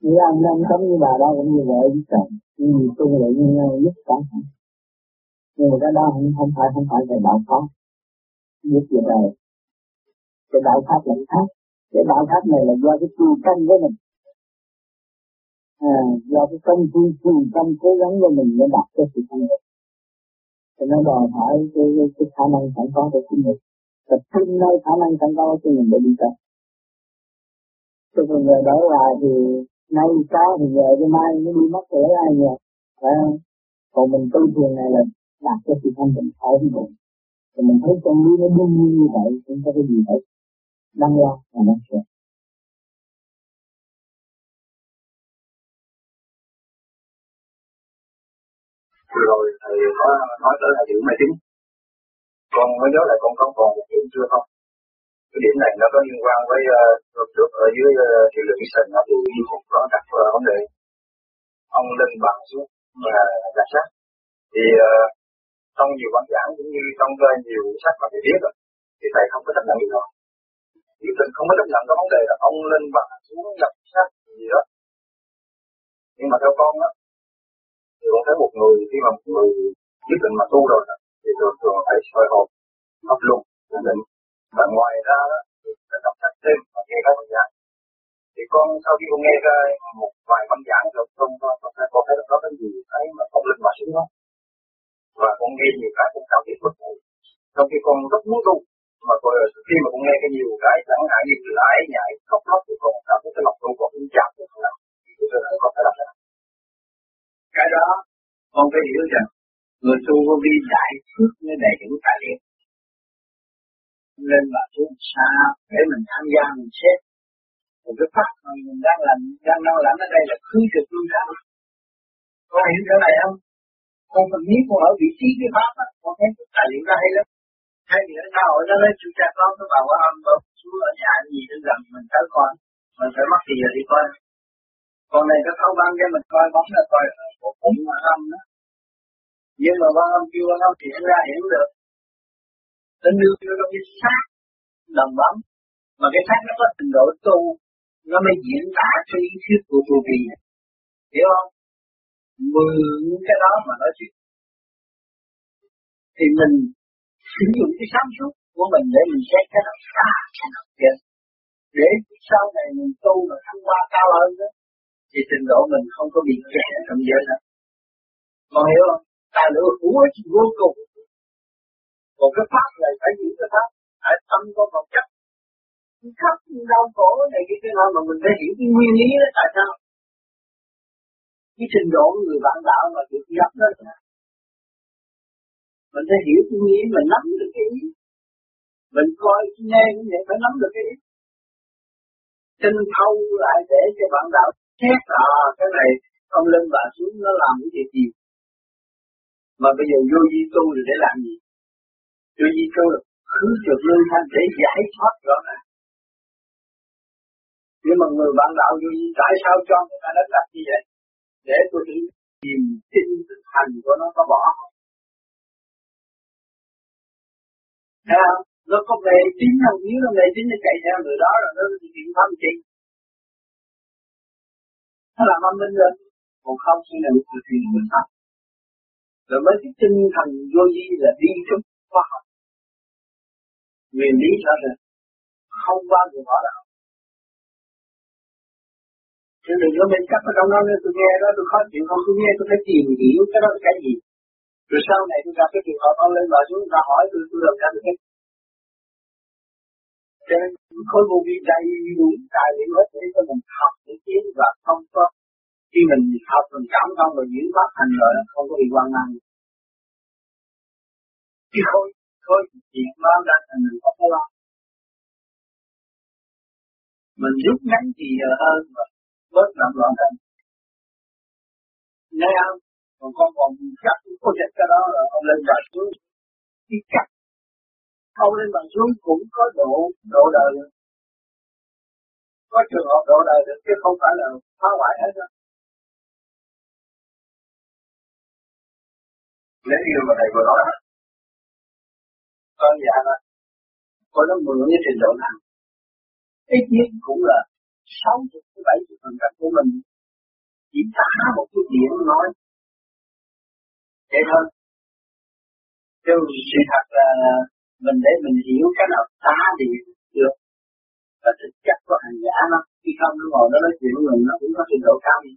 người anh đang sống như bà đó cũng như vợ với chồng nhưng mà tôi lại như nhau nhất cả nhưng mà cái đó không, không phải không phải về đạo pháp biết về đời cái đạo pháp là khác. Cái đạo pháp này là do cái tu căn của mình à, do cái công phu tu tâm cố gắng của mình để đạt cái sự thành công thì nó đòi hỏi cái, cái, cái khả năng sẵn có của chính mình. Tập trung nơi khả năng sẵn có của mình để đi tới cho còn người đổi là thì nay có thì giờ cho mai nó đi mất rồi ai nhờ. Phải không? Còn mình tu thiền này là đạt cái sự thanh tịnh khỏi bụng thì mình thấy trong lý nó đương nhiên như vậy không có cái gì phải đăng lo và nó sợ. Rồi thầy có nói tới là điểm mê tín con mới nhớ là con có còn một điểm chưa không? Cái điểm này nó có liên quan với uh, trước ở dưới ờ, uh, triệu sơn sân nó thì đi phục có đặt uh, vấn đề. Ông linh bằng xuống và đặt sát thì uh, trong nhiều văn giảng cũng như trong uh, nhiều sách mà thầy biết rồi thì thầy không có chấp nhận điều đó. Quyết định không có chấp nhận cái vấn đề là ông lên bằng xuống nhập sát gì đó. Nhưng mà theo con á thường thấy một người khi mà một người quyết định mà tu rồi thì thường thường phải soi hồn pháp luân định và ngoài ra đó là đọc sách thêm và nghe các bài giảng. Thì con sau khi con nghe ra một vài văn giảng rồi, con có có thể có thể có cái gì cái mà không linh mà xuống đó. Và con nghe nhiều cái cũng cảm thấy bất ngờ trong khi con rất muốn tu, mà tôi khi mà con nghe cái nhiều cái chẳng hạn như lại nhảy khóc lóc thì con cảm thấy cái lòng tu còn cũng chạm được nào thì tôi có thể làm được cái đó, con phải hiểu rằng, người tu có vi đại phước mới đầy đủ tài liệu. Nên là chúng xa để mình tham gia, mình xét. Một cái pháp mà mình đang làm, đang đang làm ở đây là khứ trực luôn đó. Có hiểu chỗ này không? Con mình biết con ở vị trí cái pháp á con thấy cái tài liệu ra hay lắm. Thay vì ở xã hội nó lấy chú cha con nó bảo âm bấm chú ở nhà gì nó gần mình tới con mình phải mất tiền đi coi còn này nó không ban cho mình coi bóng là coi một cũng âm đó. Nhưng mà quan âm kêu quan âm thì ra hiểu được. Nó nương vô trong cái xác đồng bóng. mà cái xác nó có trình độ tu, nó mới diễn tả cho ý thức của tu vi hiểu không? Mượn cái đó mà nói chuyện. Thì mình sử dụng cái sáng suốt của mình để mình xét cái nào xa, cái nào kia. để sau này mình tu là thăng hoa cao hơn đó thì trình độ mình không có bị kẹt trong giới nữa con hiểu không? Tài lửa hữu ích vô cùng. Còn cái pháp này phải giữ cái pháp. Phải tâm con vật chất. Khắp đau khổ này, cái cái mà mình phải hiểu cái nguyên lý đó, tại sao? Cái trình độ của người bạn đạo mà được gặp đó. Mình phải hiểu cái nguyên lý, mình nắm được cái ý. Mình coi nghe cũng vậy phải nắm được cái ý tinh thâu lại để cho bạn đạo xét. À cái này không lên và xuống, nó làm cái việc gì? Mà bây giờ vô di tu thì để làm gì? Vô di tu là cứ trượt lương thanh để giải thoát rõ ràng. Nhưng mà người bạn đạo vô di, tại sao cho người ta đánh đặt như vậy? Để tôi đi tìm tin thực thành của nó có bỏ không? Thấy không? Nó có mê tín không? Nếu nó mê tín nó chạy theo người đó rồi nó thực hiện pháp chi? Nó làm âm minh rồi. Còn không khi nào thực hiện mình học Rồi mới cái tinh thần vô vi là đi trong khoa học. Nguyên lý rõ ràng. Không qua người đó đâu. Chứ đừng có mình cắt ở trong đó nữa, tôi nghe đó, tôi khó chịu không, tôi nghe tôi phải tìm hiểu cái đó là cái gì. Rồi sau này tôi gặp cái trường hợp ông lên bờ xuống, người ta hỏi tôi, tôi làm sao được hết. Cho nên khối vô vi đầy đủ tài liệu hết để cho mình học để tiến và không có khi mình học, mình cảm thông rồi diễn phát thành rồi không có bị quan năng chứ khối khối chuyện nó ra thì mình không có lo mình rút ngắn thì giờ hơn và bớt làm loạn hơn nghe không còn con còn cắt có dịch cái đó là ông lên trời xuống. Cái chắc không lên bằng xuống cũng có độ độ đời. Có trường hợp độ đời được chứ không phải là phá hoại hết đó nếu như mà thầy vừa nói con dạ đó con nó mượn cái trình độ nào ít nhất cũng là sáu chục bảy chục phần trăm của mình. Chỉ thả một chút điện nói. Vậy thôi. Chứ sự thật là mình để mình hiểu cái nào tá điện được. Và thực chất của hành giả nó khi không nó ngồi nó nói chuyện với mình nó cũng có trình độ cao đi.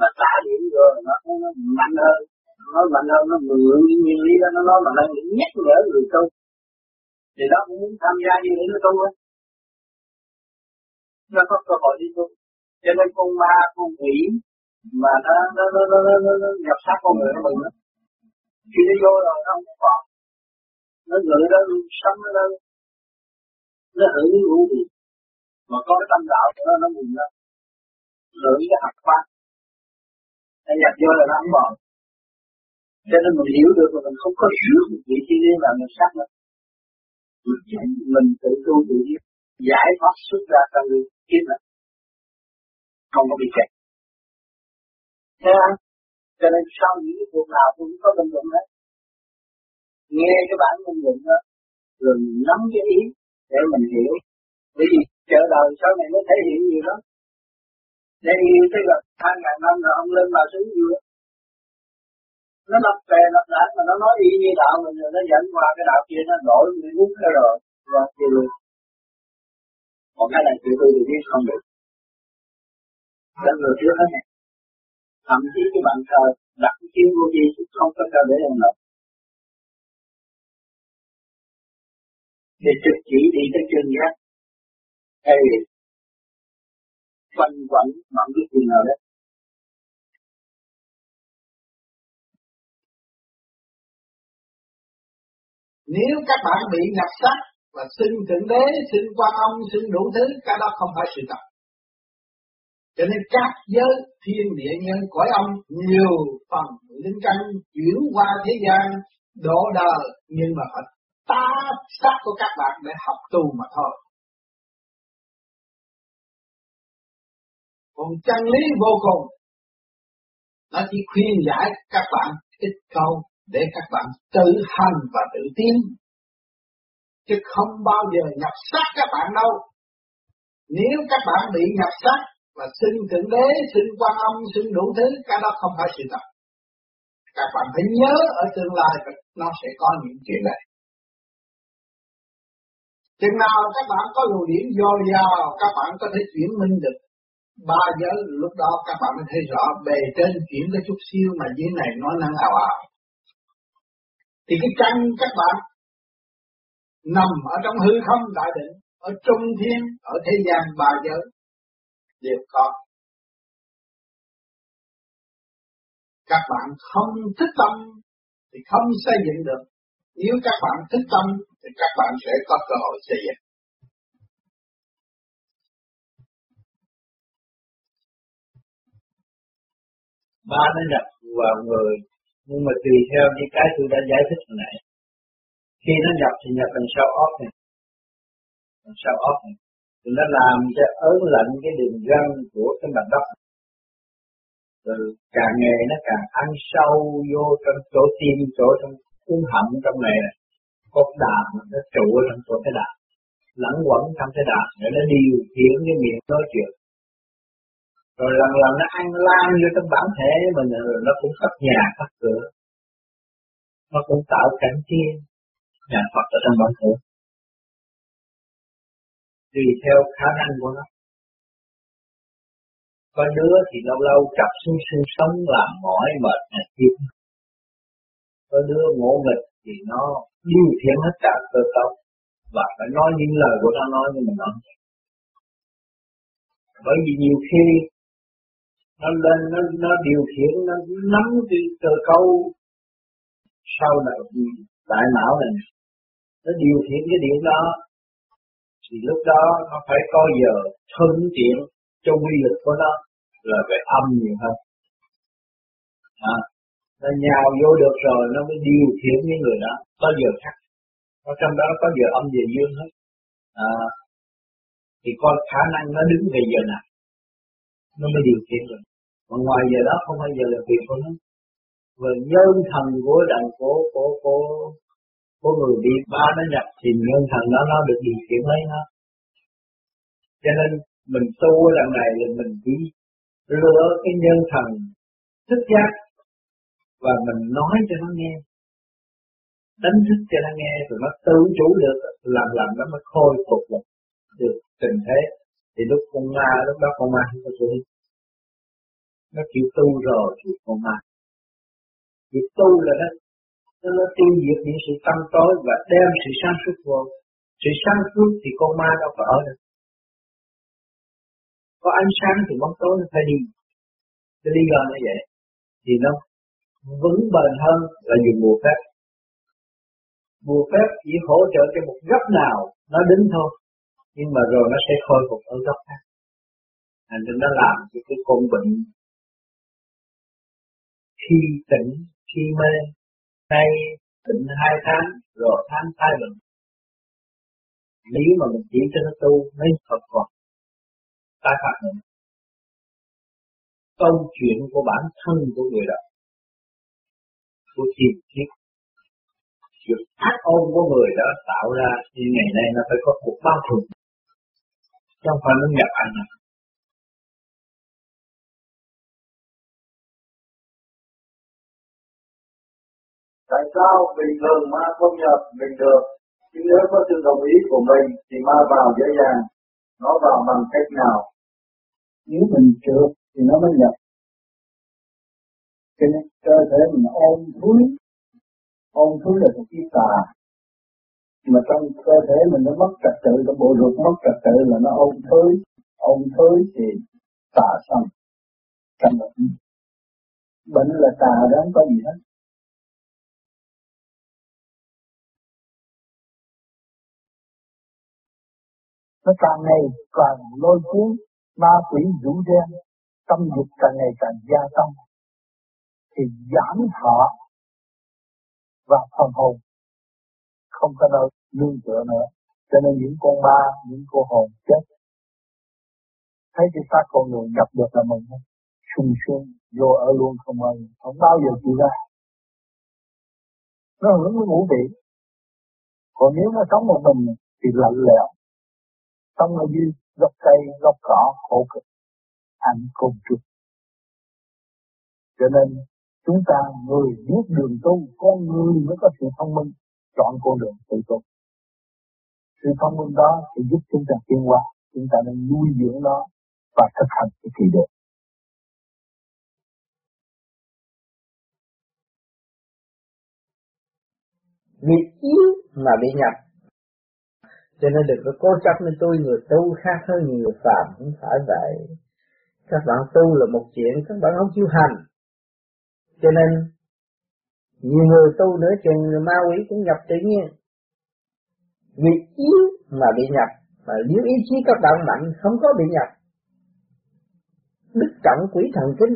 Mà tá điện rồi nó, nó, nó mạnh hơn nó mạnh hơn nó mượn những nguyên lý đó nó nói mạnh hơn để nhắc nhở người tu. Thì đó cũng muốn tham gia như thế nó tu ấy nó có cơ hội đi tu. Cho nên con ma con quỷ mà nó nó nó nó nó, nó, nó nhập sát con người của mình đó khi nó vô rồi nó không còn nó ngự đó luôn sống nó lên nó hưởng những ngũ mà có cái tâm đạo của nó nó mừng lắm hưởng cái hạt pháp. Nó nhập vô là nó không còn cho nên mình hiểu được mà mình không có rước một vị trí liên là mình sắc lắm mình mình tự tu tự nhiên giải thoát xuất ra trong người kiếp này. Không có bị kẹt. Thế không? Cho nên sau những cuộc nào tôi cũng có bình luận đấy nghe cái bản ngôn luận đó rồi mình nắm cái ý để mình hiểu. Bởi vì chờ đời sau này mới thể hiện nhiều đó. Để yêu tới gặp hai ngàn năm rồi ông lên bà xuống vừa nó lập về lập lại mà nó nói y như đạo mình rồi nó dẫn qua cái đạo kia, nó đổi bị muốn cái rồi và chịu luôn. Còn cái này chịu tôi thì biết không được. Đó người trước hết này thậm chí cái bạn thờ đặt cái kiếm vô gì không có cho để làm lập để trực chỉ đi tới chân giác hay quanh quẩn bằng cái chuyện nào đó Nếu các bạn bị nhập sắc và xin thượng đế, xin quan âm xin đủ thứ, cái đó không phải sự thật. Cho nên các giới thiên địa nhân cõi âm nhiều phần linh căn chuyển qua thế gian độ đời nhưng mà phải ta sắc của các bạn để học tu mà thôi. Còn chân lý vô cùng, nó chỉ khuyên giải các bạn ít câu để các bạn tự hành và tự tin. Chứ không bao giờ nhập sắc các bạn đâu. Nếu các bạn bị nhập sắc và xin thượng đế, xin quan âm, xin đủ thứ, cái đó không phải sự thật. Các bạn phải nhớ ở tương lai nó sẽ có những chuyện này chừng nào các bạn có luồng điển dồi dào các bạn có thể chuyển minh được. Ba giờ, lúc đó các bạn mới thấy rõ bề trên chuyển cái chút xíu mà dưới này nó năng ảo ảo. Thì cái căn các bạn nằm ở trong hư không đại định, ở trung thiên, ở thế gian ba giới đều có. Các bạn không thích tâm thì không xây dựng được. Nếu các bạn thích tâm thì các bạn sẽ có cơ hội xây dựng. Ba nó nhập vào người, nhưng mà tùy theo cái cái tôi đã giải thích hồi nãy. Khi nó nhập thì nhập bằng sao óc này. Bằng sao óc này. Thì nó làm cho ớn lạnh cái đường gân của cái mặt đất rồi càng ngày nó càng ăn sâu vô trong chỗ tim, chỗ trong cuốn họng trong này này cốt đàm nó trụ ở trong chỗ cái đàm. Lẫn quẩn trong cái đàm để nó điều khiển cái miệng nói chuyện. Rồi lần lần nó ăn lan vô trong bản thể mình rồi nó cũng cất nhà cất cửa. Nó cũng tạo cảnh thiên, nhà Phật ở trong bản thể. Tùy theo khả năng của nó. Có đứa thì lâu lâu chập xuống sinh sống làm mỏi mệt này kia. Có đứa ngộ nghịch thì nó điều khiển hết cả cơ cấu. Và phải nói những lời của nó nói nhưng mà nói bởi vì nhiều khi nó lên nó nó điều khiển nó nắm cái cơ cấu sau này đại não này nó điều khiển cái điểm đó. Thì lúc đó nó phải có giờ thuận tiện cho quy lực của nó là về âm nhiều hơn. À, nó nhào vô được rồi nó mới điều khiển những người đó. Có giờ khác? Nó trong đó có giờ âm giờ dương hết. À, thì coi khả năng nó đứng về giờ nào. Nó mới điều khiển được. Còn ngoài giờ đó không bao giờ là việc của nó và nhân thần của đàn của của của của người bị ba nó nhập thì nhân thần đó nó được điều khiển lấy nó. Cho nên mình tu lần này là mình chỉ lựa cái nhân thần thức giác và mình nói cho nó nghe. Đánh thức cho nó nghe rồi nó tự chủ được làm làm nó mới khôi phục được được tình thế. Thì lúc con ma lúc đó con ma không có chủ nó chịu tu rồi thì con ma. Việc tu là nó nó, nó tiêu diệt những sự tâm tối và đem sự sáng suốt vô. Sự sáng suốt thì con ma đâu có ở được có ánh sáng thì bóng tối nó phải đi. Cái lý do nó vậy. Thì nó vững bền hơn là dùng bùa phép. Bùa phép chỉ hỗ trợ cho một góc nào nó đứng thôi, nhưng mà rồi nó sẽ khôi phục ở góc khác. Thành ra nó làm cho cái con bệnh khi tỉnh, khi mê, nay tỉnh hai tháng, rồi tháng hai lần nếu mà mình chỉ cho nó tu mới thật còn. Tai phạt mình. Câu chuyện của bản thân của người đó của thiền thiết sự ác ôn của người đó tạo ra thì ngày nay nó phải có cuộc bao trùm. Trong phải nó nhập ảnh nào tại sao bình thường ma không nhập mình được? Nhưng nếu có sự đồng ý của mình thì ma vào dễ dàng nó vào bằng cách nào? Nếu mình trượt thì nó mới nhập cho nên cơ thể mình ôm thúi. Ôm thúi là một cái tà. Mà trong cơ thể mình nó mất trật tự, trong bộ ruột mất trật tự là nó ôm thúi. Ôm thúi thì tà xong. Căn bệnh. Bệnh là tà đó, không có gì hết. Nó càng ngày càng lôi cuốn, ma quỷ rủ đen, tâm dục càng ngày càng gia tăng thì giảm thọ và phần hồn. Không có nơi nương tựa nữa. Cho nên những con ma, những cô hồn chết. Thấy cái xác con người gặp được là mừng không sung sướng, vô ở luôn không ơn không bao giờ chịu ra. Nó hưởng cái ngũ vị. Còn nếu nó sống một mình thì lạnh lẽo. Sống ở dưới gốc cây, gốc cỏ khổ cực. Ăn côn trùng cho nên chúng ta người biết đường tu, con người mới có sự thông minh, chọn con đường tự tu. Sự thông minh đó sẽ giúp chúng ta tiến hóa, chúng ta nên nuôi dưỡng nó và thực hành cái kỳ được. Vì yếu mà bị nhập. Cho nên đừng có cố chấp nên tôi người tu khác hơn người phạm không phải vậy. Các bạn tu là một chuyện, các bạn không chịu hành cho nên, nhiều người tu nữa chừng người ma quỷ cũng nhập tự nhiên. Vì yếu mà bị nhập, mà nếu ý chí các bạn mạnh, không có bị nhập. Đức trọng quỷ thần kinh,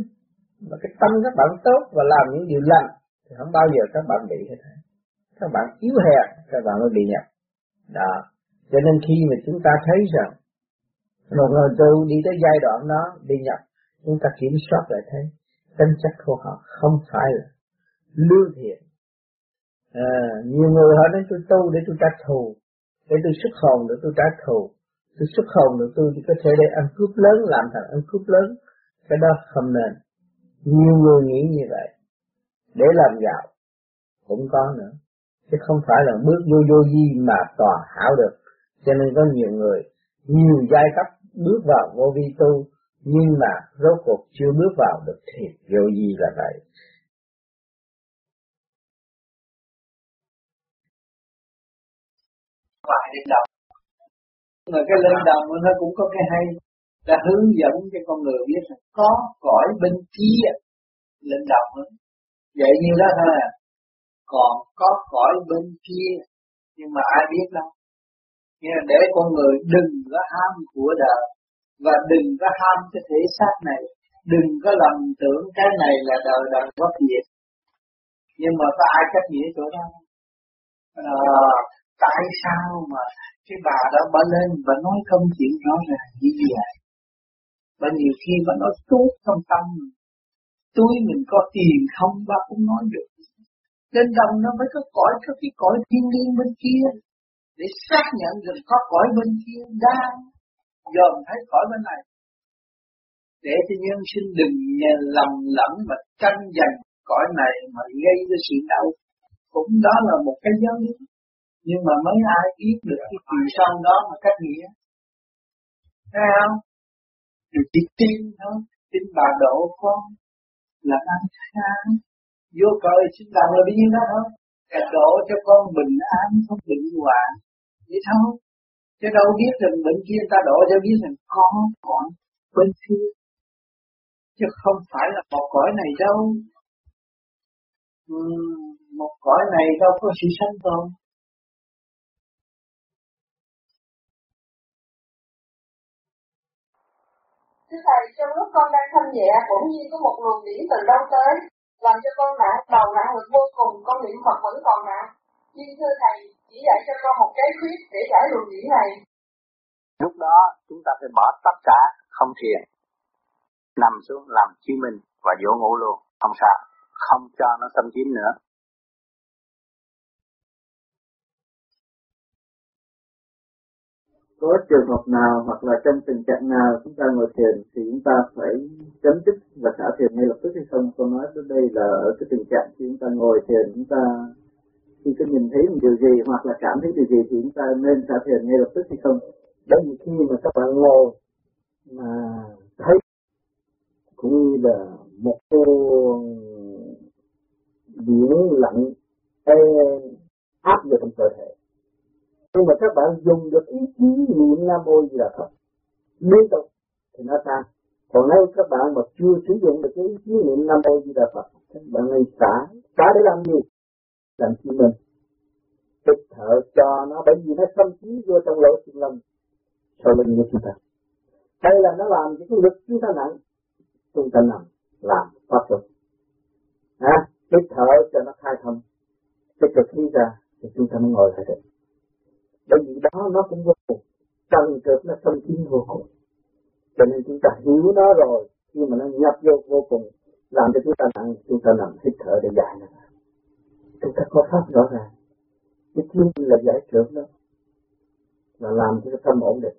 mà cái tâm các bạn tốt và làm những điều lành, thì không bao giờ các bạn bị hết các bạn yếu hèn các bạn mới bị nhập. Đó. Cho nên khi mà chúng ta thấy rằng, một người tu đi tới giai đoạn đó bị nhập, chúng ta kiểm soát lại thấy Tính chất của họ không phải là lương thiện. À, nhiều người họ nói tôi tu để tôi trả thù để tôi xuất hồn để tôi trả thù. Tôi xuất hồn được tôi thì có thể để ăn cướp lớn làm thành ăn cướp lớn. Cái đó không nên. Nhiều người nghĩ như vậy. Để làm giàu cũng có nữa. Chứ không phải là bước vô vô di mà tòa hảo được. Cho nên có nhiều người nhiều giai cấp bước vào vô vi tu nhưng mà rốt cuộc chưa bước vào được thì vô gì là vậy. Phải lên đầu. Mà cái lên đầu nó cũng có cái hay. Là hướng dẫn cho con người biết là có cõi bên kia lên đầu hơn vậy như đó thôi à. Còn có cõi bên kia, nhưng mà ai biết đâu. Nghĩa là để con người đừng có ham của đời và đừng có ham cái thể xác này, đừng có lầm tưởng cái này là đời đời bất diệt. Nhưng mà có ai cách nghĩa chỗ đó? À, tại sao mà cái bà đó bà lên và nói công chuyện rõ ràng như vậy? và nhiều khi bà nói tốt trong tâm túi mình có tiền không bà cũng nói được trên đồng nó mới có cõi có cái cõi thiên liên bên kia để xác nhận rằng có cõi bên kia đang dòm thấy cõi bên này. Để cho nhân sinh đừng lầm lẫn mà tranh giành cõi này mà gây ra sự đau. Cũng đó là một cái dấu lý nhưng mà mấy ai biết được cái chiều sâu đó mà cách nghĩa. Thấy không? Được chỉ tin thôi. Tin bà độ con là ăn khang. Vô cõi sinh làm là bao đó thôi. Độ cho con bình an, không bị hoạn. Vậy thôi chứ đâu biết rằng bệnh kia ta đổ cho biết rằng có còn bên kia chứ không phải là một cõi này đâu. Uhm, một cõi này đâu có sự sanh tồn. Thưa Thầy, trong lúc con đang thanh nhẹ, bỗng nhiên có một luồng điển từ đâu tới, làm cho con nặng đầu nặng lực vô cùng, con niệm Phật vẫn còn nặng. Nhưng thưa Thầy, chỉ dạy cho con một cái khuyết để giải luồng điển này. Lúc đó chúng ta phải bỏ tất cả không thiền, nằm xuống làm chiếu minh và dỗ ngủ luôn, không sao, không cho nó xâm chiếm nữa. có trường hợp nào hoặc là trong tình trạng nào chúng ta ngồi thiền thì chúng ta phải chấm dứt và xả thiền ngay lập tức hay không? Tôi nói đến đây là ở cái tình trạng khi chúng ta ngồi thiền chúng ta khi có nhìn thấy một điều gì hoặc là cảm thấy điều gì thì chúng ta nên xả thiền ngay lập tức hay không? Bởi vì khi mà các bạn ngồi mà thấy cũng như là một con biển lạnh e áp vào trong cơ thể. Nhưng mà các bạn dùng được ý chí niệm nam mô di đà phật liên tục thì nó tan. Còn nếu các bạn mà chưa sử dụng được cái ý chí niệm nam mô di đà phật, các bạn nên xả. Xả để làm gì? Làm chi mình tích thở cho nó bởi vì nó xâm chiếm vô trong lỗ chân lông sau lưng của chúng ta. Hay là nó làm những cái lực chúng ta nặng chúng ta nằm làm pháp luật. À, tích thở cho nó khai thông. Tích cực khí ra thì chúng ta mới ngồi lại được. Bởi vì đó nó cũng vô cùng. Cần cực nó xâm chiếm vô cùng. Cho nên chúng ta hiểu nó rồi. Khi mà nó nhập vô vô cùng làm cho chúng ta nặng chúng ta nằm hít thở để giải nó chúng ta có pháp rõ ràng. Cái thiên là giải thưởng đó, là làm cho cái tâm ổn định.